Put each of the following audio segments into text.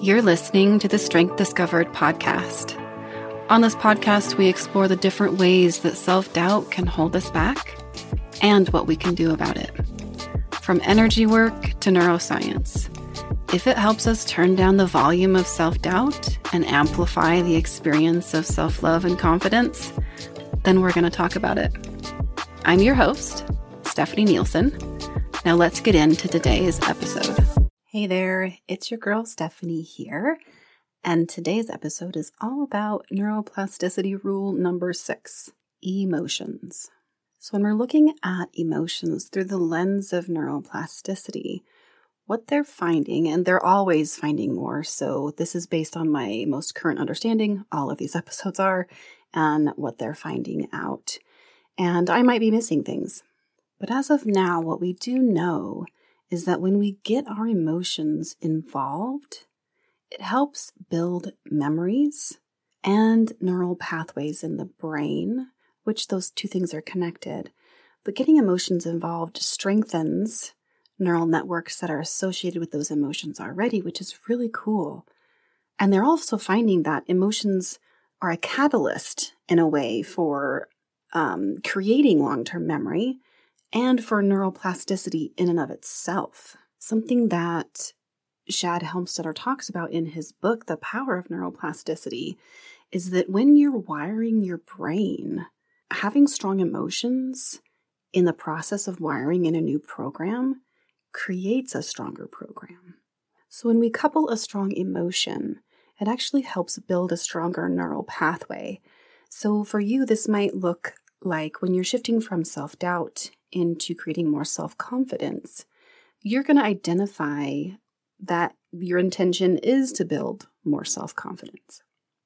You're listening to the Strength Discovered podcast. On this podcast, we explore the different ways that self doubt can hold us back and what we can do about it. From energy work to neuroscience. If it helps us turn down the volume of self doubt and amplify the experience of self love and confidence, then we're going to talk about it. I'm your host, Stefanie Nielsen. Now let's get into today's episode. Hey there, it's your girl Stefanie here, and today's episode is all about neuroplasticity rule number six emotions. So, when we're looking at emotions through the lens of neuroplasticity, what they're finding, and they're always finding more. So, this is based on my most current understanding, all of these episodes are, and what they're finding out. And I might be missing things. But as of now, what we do know is that when we get our emotions involved, it helps build memories and neural pathways in the brain, which those two things are connected. But getting emotions involved strengthens neural networks that are associated with those emotions already, which is really cool. And they're also finding that emotions are a catalyst in a way for um, creating long term memory and for neuroplasticity in and of itself. Something that Shad Helmstetter talks about in his book, The Power of Neuroplasticity, is that when you're wiring your brain, having strong emotions in the process of wiring in a new program creates a stronger program. So when we couple a strong emotion, it actually helps build a stronger neural pathway. So for you, this might look like when you're shifting from self doubt into creating more self confidence, you're going to identify that your intention is to build more self confidence.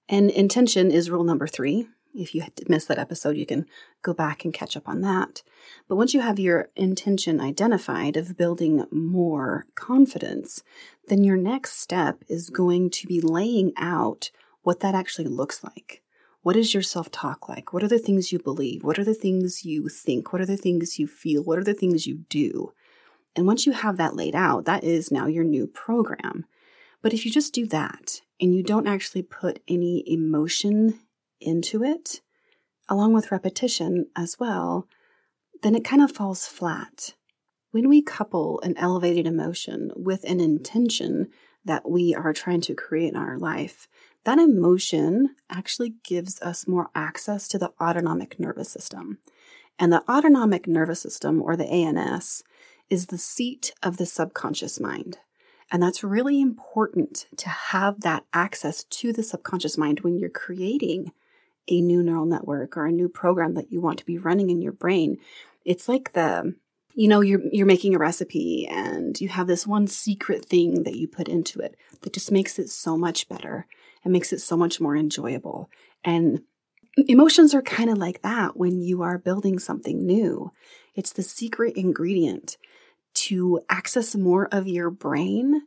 And intention is rule number three. If you missed that episode, you can go back and catch up on that. But once you have your intention identified of building more confidence, then your next step is going to be laying out what that actually looks like. What is your self talk like? What are the things you believe? What are the things you think? What are the things you feel? What are the things you do? And once you have that laid out, that is now your new program. But if you just do that and you don't actually put any emotion into it, along with repetition as well, then it kind of falls flat. When we couple an elevated emotion with an intention that we are trying to create in our life, that emotion actually gives us more access to the autonomic nervous system. And the autonomic nervous system, or the ANS, is the seat of the subconscious mind. And that's really important to have that access to the subconscious mind when you're creating a new neural network or a new program that you want to be running in your brain. It's like the you know you're you're making a recipe and you have this one secret thing that you put into it that just makes it so much better and makes it so much more enjoyable. And emotions are kind of like that when you are building something new. It's the secret ingredient to access more of your brain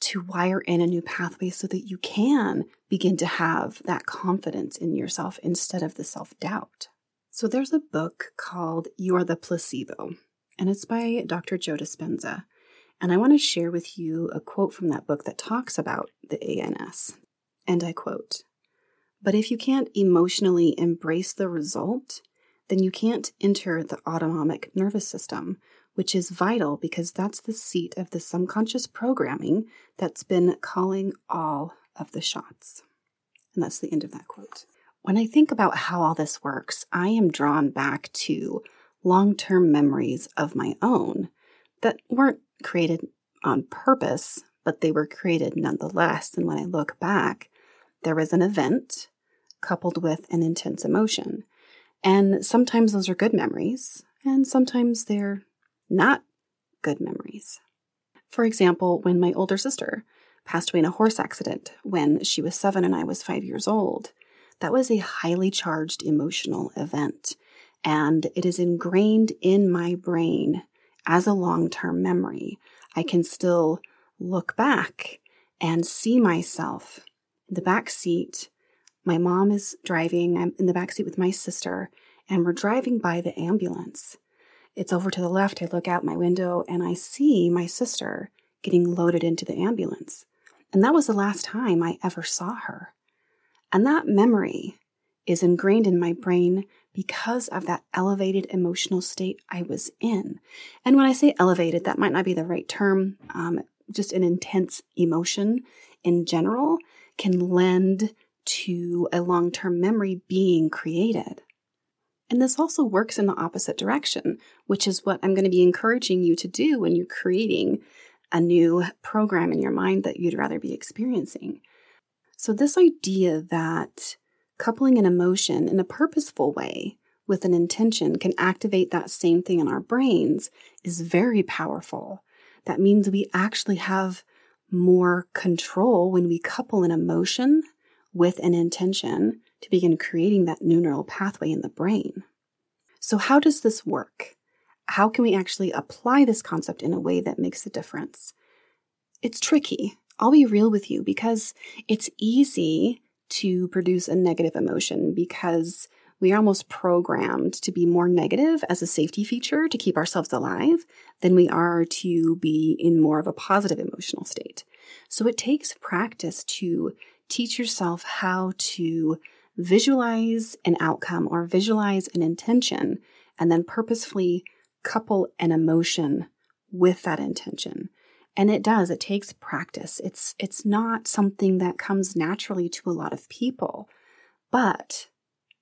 to wire in a new pathway so that you can begin to have that confidence in yourself instead of the self doubt. So, there's a book called You're the Placebo, and it's by Dr. Joe Dispenza. And I want to share with you a quote from that book that talks about the ANS. And I quote But if you can't emotionally embrace the result, then you can't enter the autonomic nervous system, which is vital because that's the seat of the subconscious programming that's been calling all of the shots. And that's the end of that quote. When I think about how all this works, I am drawn back to long term memories of my own that weren't created on purpose, but they were created nonetheless. And when I look back, there was an event coupled with an intense emotion. And sometimes those are good memories, and sometimes they're not good memories. For example, when my older sister passed away in a horse accident when she was seven and I was five years old, that was a highly charged emotional event. And it is ingrained in my brain as a long term memory. I can still look back and see myself the back seat. My mom is driving. I'm in the back seat with my sister, and we're driving by the ambulance. It's over to the left. I look out my window and I see my sister getting loaded into the ambulance. And that was the last time I ever saw her. And that memory is ingrained in my brain because of that elevated emotional state I was in. And when I say elevated, that might not be the right term. Um, just an intense emotion in general can lend to a long term memory being created. And this also works in the opposite direction, which is what I'm going to be encouraging you to do when you're creating a new program in your mind that you'd rather be experiencing. So, this idea that coupling an emotion in a purposeful way with an intention can activate that same thing in our brains is very powerful. That means we actually have more control when we couple an emotion with an intention to begin creating that new neural pathway in the brain. So, how does this work? How can we actually apply this concept in a way that makes a difference? It's tricky. I'll be real with you because it's easy to produce a negative emotion because we are almost programmed to be more negative as a safety feature to keep ourselves alive than we are to be in more of a positive emotional state. So it takes practice to teach yourself how to visualize an outcome or visualize an intention and then purposefully couple an emotion with that intention. And it does, it takes practice. It's it's not something that comes naturally to a lot of people. But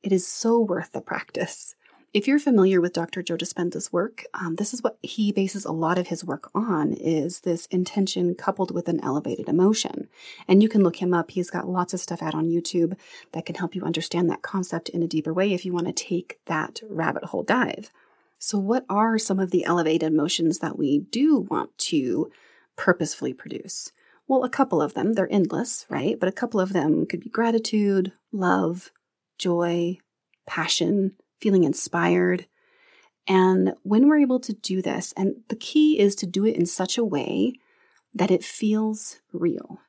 it is so worth the practice. If you're familiar with Dr. Joe Dispenza's work, um, this is what he bases a lot of his work on is this intention coupled with an elevated emotion. And you can look him up. He's got lots of stuff out on YouTube that can help you understand that concept in a deeper way if you want to take that rabbit hole dive. So what are some of the elevated emotions that we do want to purposefully produce? Well, a couple of them, they're endless, right? But a couple of them could be gratitude, love, joy, passion, feeling inspired. And when we're able to do this, and the key is to do it in such a way that it feels real.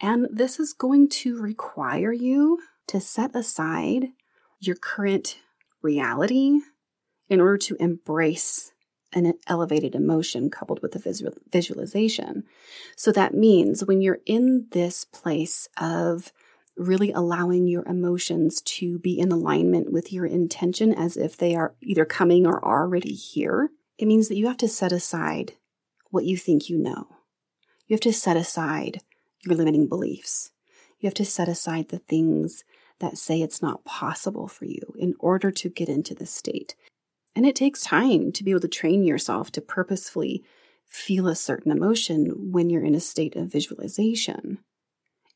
And this is going to require you to set aside your current reality in order to embrace an elevated emotion coupled with a visual, visualization. So that means when you're in this place of really allowing your emotions to be in alignment with your intention as if they are either coming or already here, it means that you have to set aside what you think you know. You have to set aside your limiting beliefs. You have to set aside the things that say it's not possible for you in order to get into this state. And it takes time to be able to train yourself to purposefully feel a certain emotion when you're in a state of visualization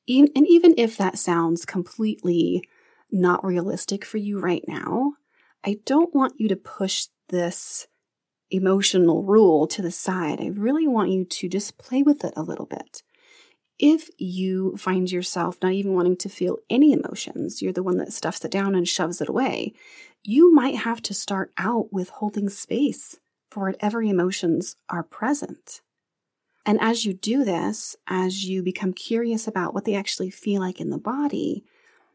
and even if that sounds completely not realistic for you right now, I don't want you to push this emotional rule to the side. I really want you to just play with it a little bit. If you find yourself not even wanting to feel any emotions, you're the one that stuffs it down and shoves it away, you might have to start out with holding space for whatever emotions are present. And as you do this, as you become curious about what they actually feel like in the body,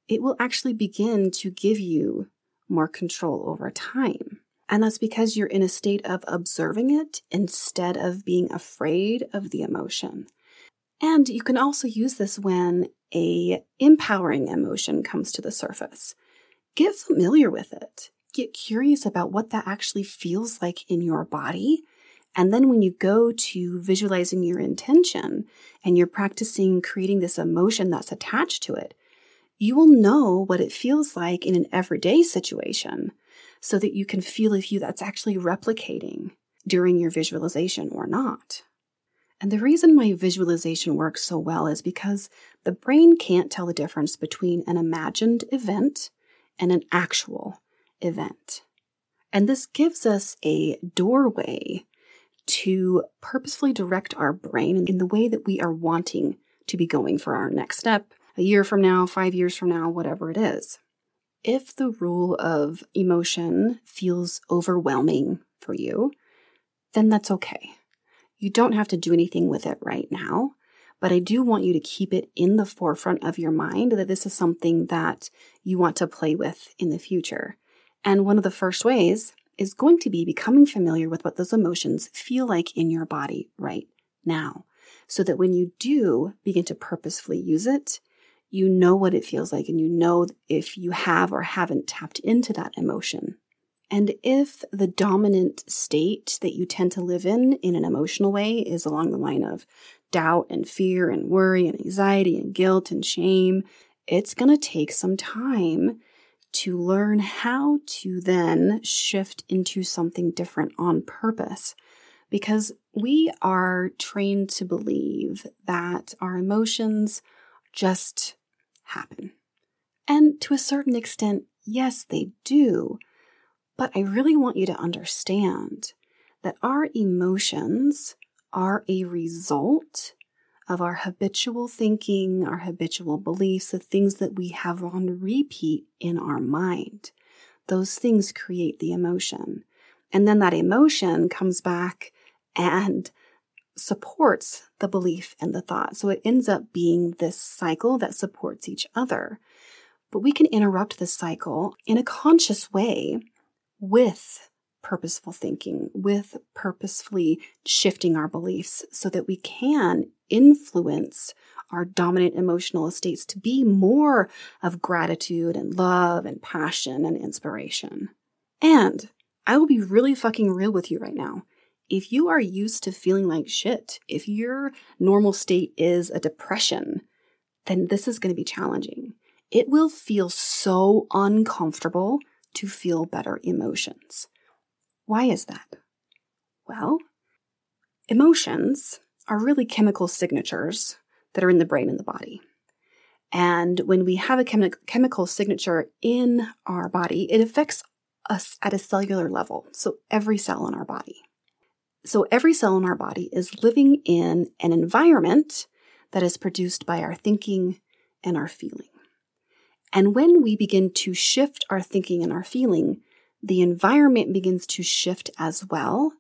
it will actually begin to give you more control over time. And that's because you're in a state of observing it instead of being afraid of the emotion. And you can also use this when a empowering emotion comes to the surface. Get familiar with it. Get curious about what that actually feels like in your body and then when you go to visualizing your intention and you're practicing creating this emotion that's attached to it, you will know what it feels like in an everyday situation so that you can feel if you that's actually replicating during your visualization or not. And the reason why visualization works so well is because the brain can't tell the difference between an imagined event and an actual event. And this gives us a doorway to purposefully direct our brain in the way that we are wanting to be going for our next step, a year from now, five years from now, whatever it is. If the rule of emotion feels overwhelming for you, then that's okay. You don't have to do anything with it right now, but I do want you to keep it in the forefront of your mind that this is something that you want to play with in the future. And one of the first ways is going to be becoming familiar with what those emotions feel like in your body right now. so that when you do begin to purposefully use it, you know what it feels like and you know if you have or haven't tapped into that emotion. And if the dominant state that you tend to live in in an emotional way is along the line of doubt and fear and worry and anxiety and guilt and shame, it's going to take some time to learn how to then shift into something different on purpose. Because we are trained to believe that our emotions just happen. And to a certain extent, yes, they do. But I really want you to understand that our emotions are a result of our habitual thinking, our habitual beliefs, the things that we have on repeat in our mind. Those things create the emotion. And then that emotion comes back and supports the belief and the thought. So it ends up being this cycle that supports each other. But we can interrupt this cycle in a conscious way with purposeful thinking, with purposefully shifting our beliefs so that we can influence our dominant emotional states to be more of gratitude and love and passion and inspiration. And I will be really fucking real with you right now. If you are used to feeling like shit, if your normal state is a depression, then this is going to be challenging. It will feel so uncomfortable to feel better emotions. Why is that? Well, emotions are really chemical signatures that are in the brain and the body. And when we have a chemi- chemical signature in our body, it affects us at a cellular level. So every cell in our body. So every cell in our body is living in an environment that is produced by our thinking and our feeling. And when we begin to shift our thinking and our feeling, the environment begins to shift as well.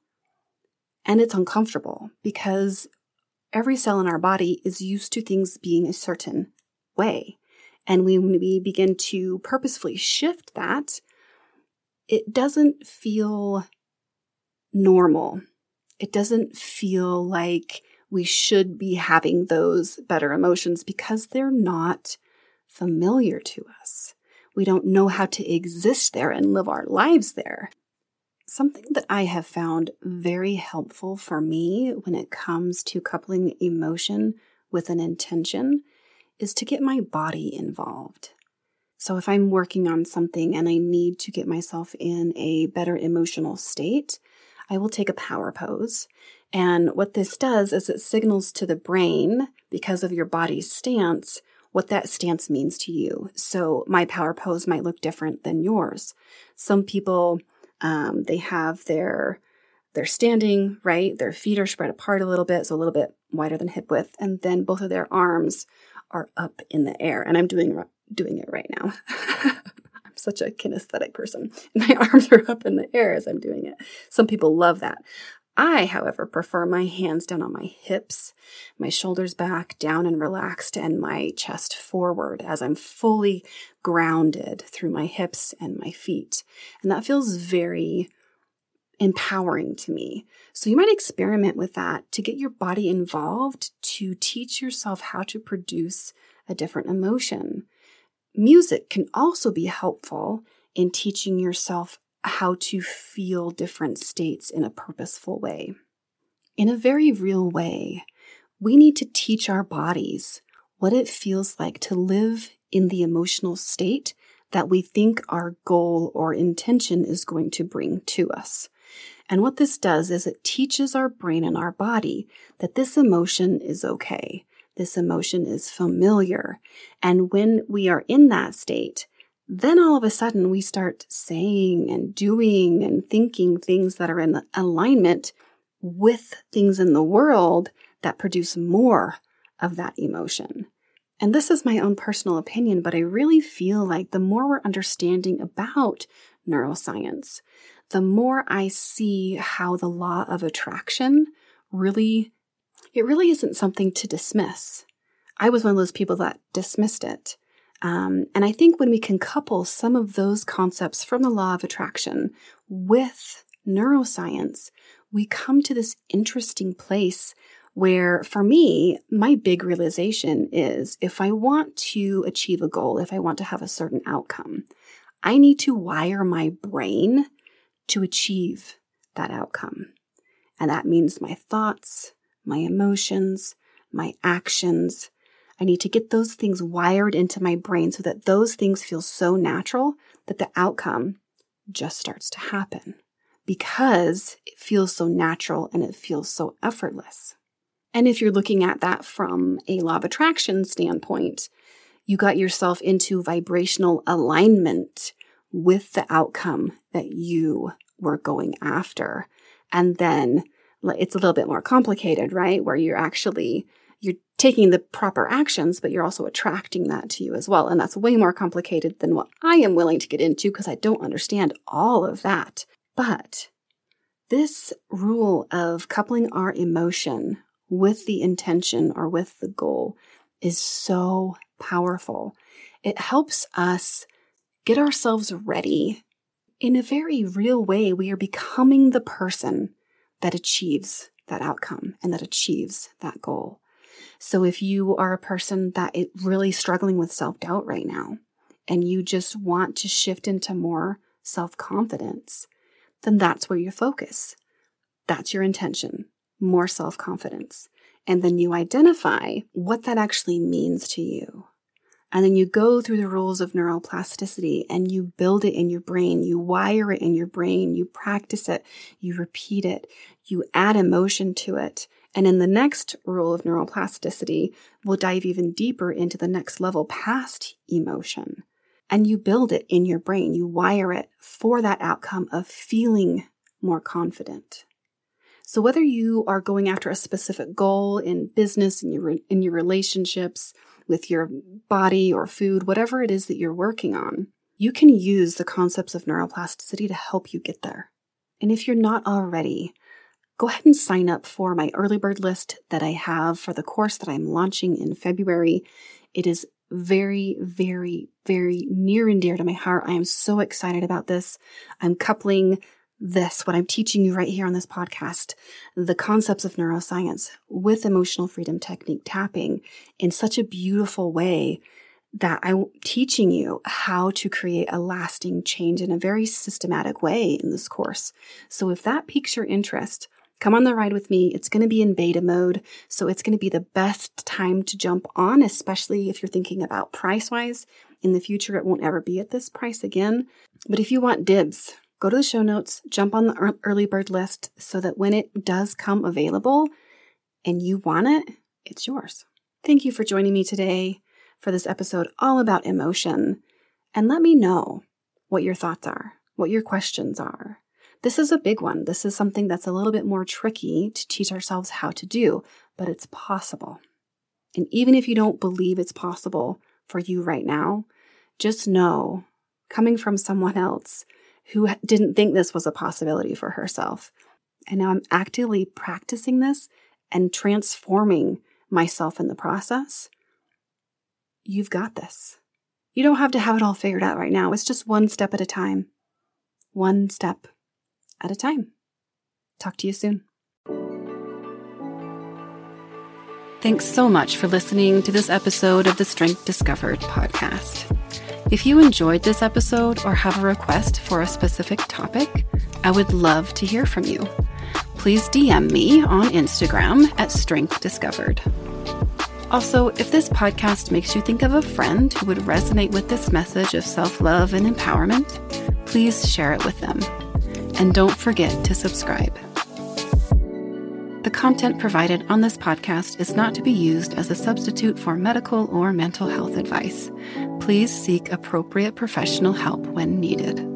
And it's uncomfortable because every cell in our body is used to things being a certain way. And when we begin to purposefully shift that, it doesn't feel normal. It doesn't feel like we should be having those better emotions because they're not familiar to us. We don't know how to exist there and live our lives there. Something that I have found very helpful for me when it comes to coupling emotion with an intention is to get my body involved. So, if I'm working on something and I need to get myself in a better emotional state, I will take a power pose. And what this does is it signals to the brain, because of your body's stance, what that stance means to you. So my power pose might look different than yours. Some people, um, they have their, they're standing, right? Their feet are spread apart a little bit, so a little bit wider than hip width. And then both of their arms are up in the air. And I'm doing, doing it right now. I'm such a kinesthetic person. My arms are up in the air as I'm doing it. Some people love that. I, however, prefer my hands down on my hips, my shoulders back, down and relaxed, and my chest forward as I'm fully grounded through my hips and my feet. And that feels very empowering to me. So you might experiment with that to get your body involved to teach yourself how to produce a different emotion. Music can also be helpful in teaching yourself how to feel different states in a purposeful way. In a very real way, we need to teach our bodies what it feels like to live in the emotional state that we think our goal or intention is going to bring to us. And what this does is it teaches our brain and our body that this emotion is okay. This emotion is familiar. And when we are in that state, then all of a sudden we start saying and doing and thinking things that are in alignment with things in the world that produce more of that emotion. And this is my own personal opinion, but I really feel like the more we're understanding about neuroscience, the more I see how the law of attraction really, it really isn't something to dismiss. I was one of those people that dismissed it. Um, and I think when we can couple some of those concepts from the law of attraction with neuroscience, we come to this interesting place Where for me, my big realization is if I want to achieve a goal, if I want to have a certain outcome, I need to wire my brain to achieve that outcome. And that means my thoughts, my emotions, my actions. I need to get those things wired into my brain so that those things feel so natural that the outcome just starts to happen because it feels so natural and it feels so effortless. And if you're looking at that from a law of attraction standpoint, you got yourself into vibrational alignment with the outcome that you were going after. And then it's a little bit more complicated, right? Where you're actually you're taking the proper actions, but you're also attracting that to you as well. And that's way more complicated than what I am willing to get into because I don't understand all of that. But this rule of coupling our emotion with the intention or with the goal is so powerful. It helps us get ourselves ready in a very real way. We are becoming the person that achieves that outcome and that achieves that goal. So if you are a person that is really struggling with self doubt right now and you just want to shift into more self confidence, then that's where you focus. That's your intention, more self confidence. And then you identify what that actually means to you. And then you go through the rules of neuroplasticity and you build it in your brain. You wire it in your brain. You practice it. You repeat it. You add emotion to it. And in the next rule of neuroplasticity, we'll dive even deeper into the next level past emotion. And you build it in your brain. You wire it for that outcome of feeling more confident. So whether you are going after a specific goal in business, in your, in your relationships, with your body or food, whatever it is that you're working on, you can use the concepts of neuroplasticity to help you get there. And if you're not already, go ahead and sign up for my early bird list that I have for the course that I'm launching in February. It is very, very, very near and dear to my heart. I am so excited about this. I'm coupling this, what I'm teaching you right here on this podcast, the concepts of neuroscience with emotional freedom technique tapping in such a beautiful way that I'm teaching you how to create a lasting change in a very systematic way in this course. So if that piques your interest, come on the ride with me. It's going to be in beta mode. So it's going to be the best time to jump on, especially if you're thinking about price wise. In the future, it won't ever be at this price again. But if you want dibs go to the show notes, jump on the early bird list so that when it does come available and you want it, it's yours. Thank you for joining me today for this episode all about emotion. And let me know what your thoughts are, what your questions are. This is a big one. This is something that's a little bit more tricky to teach ourselves how to do, but it's possible. And even if you don't believe it's possible for you right now, just know coming from someone else who didn't think this was a possibility for herself. And now I'm actively practicing this and transforming myself in the process. You've got this. You don't have to have it all figured out right now. It's just one step at a time. One step at a time. Talk to you soon. Thanks so much for listening to this episode of the Strength Discovered podcast. If you enjoyed this episode or have a request for a specific topic, I would love to hear from you. Please DM me on Instagram at Strength Discovered. Also, if this podcast makes you think of a friend who would resonate with this message of self love and empowerment, please share it with them. And don't forget to subscribe. The content provided on this podcast is not to be used as a substitute for medical or mental health advice. Please seek appropriate professional help when needed.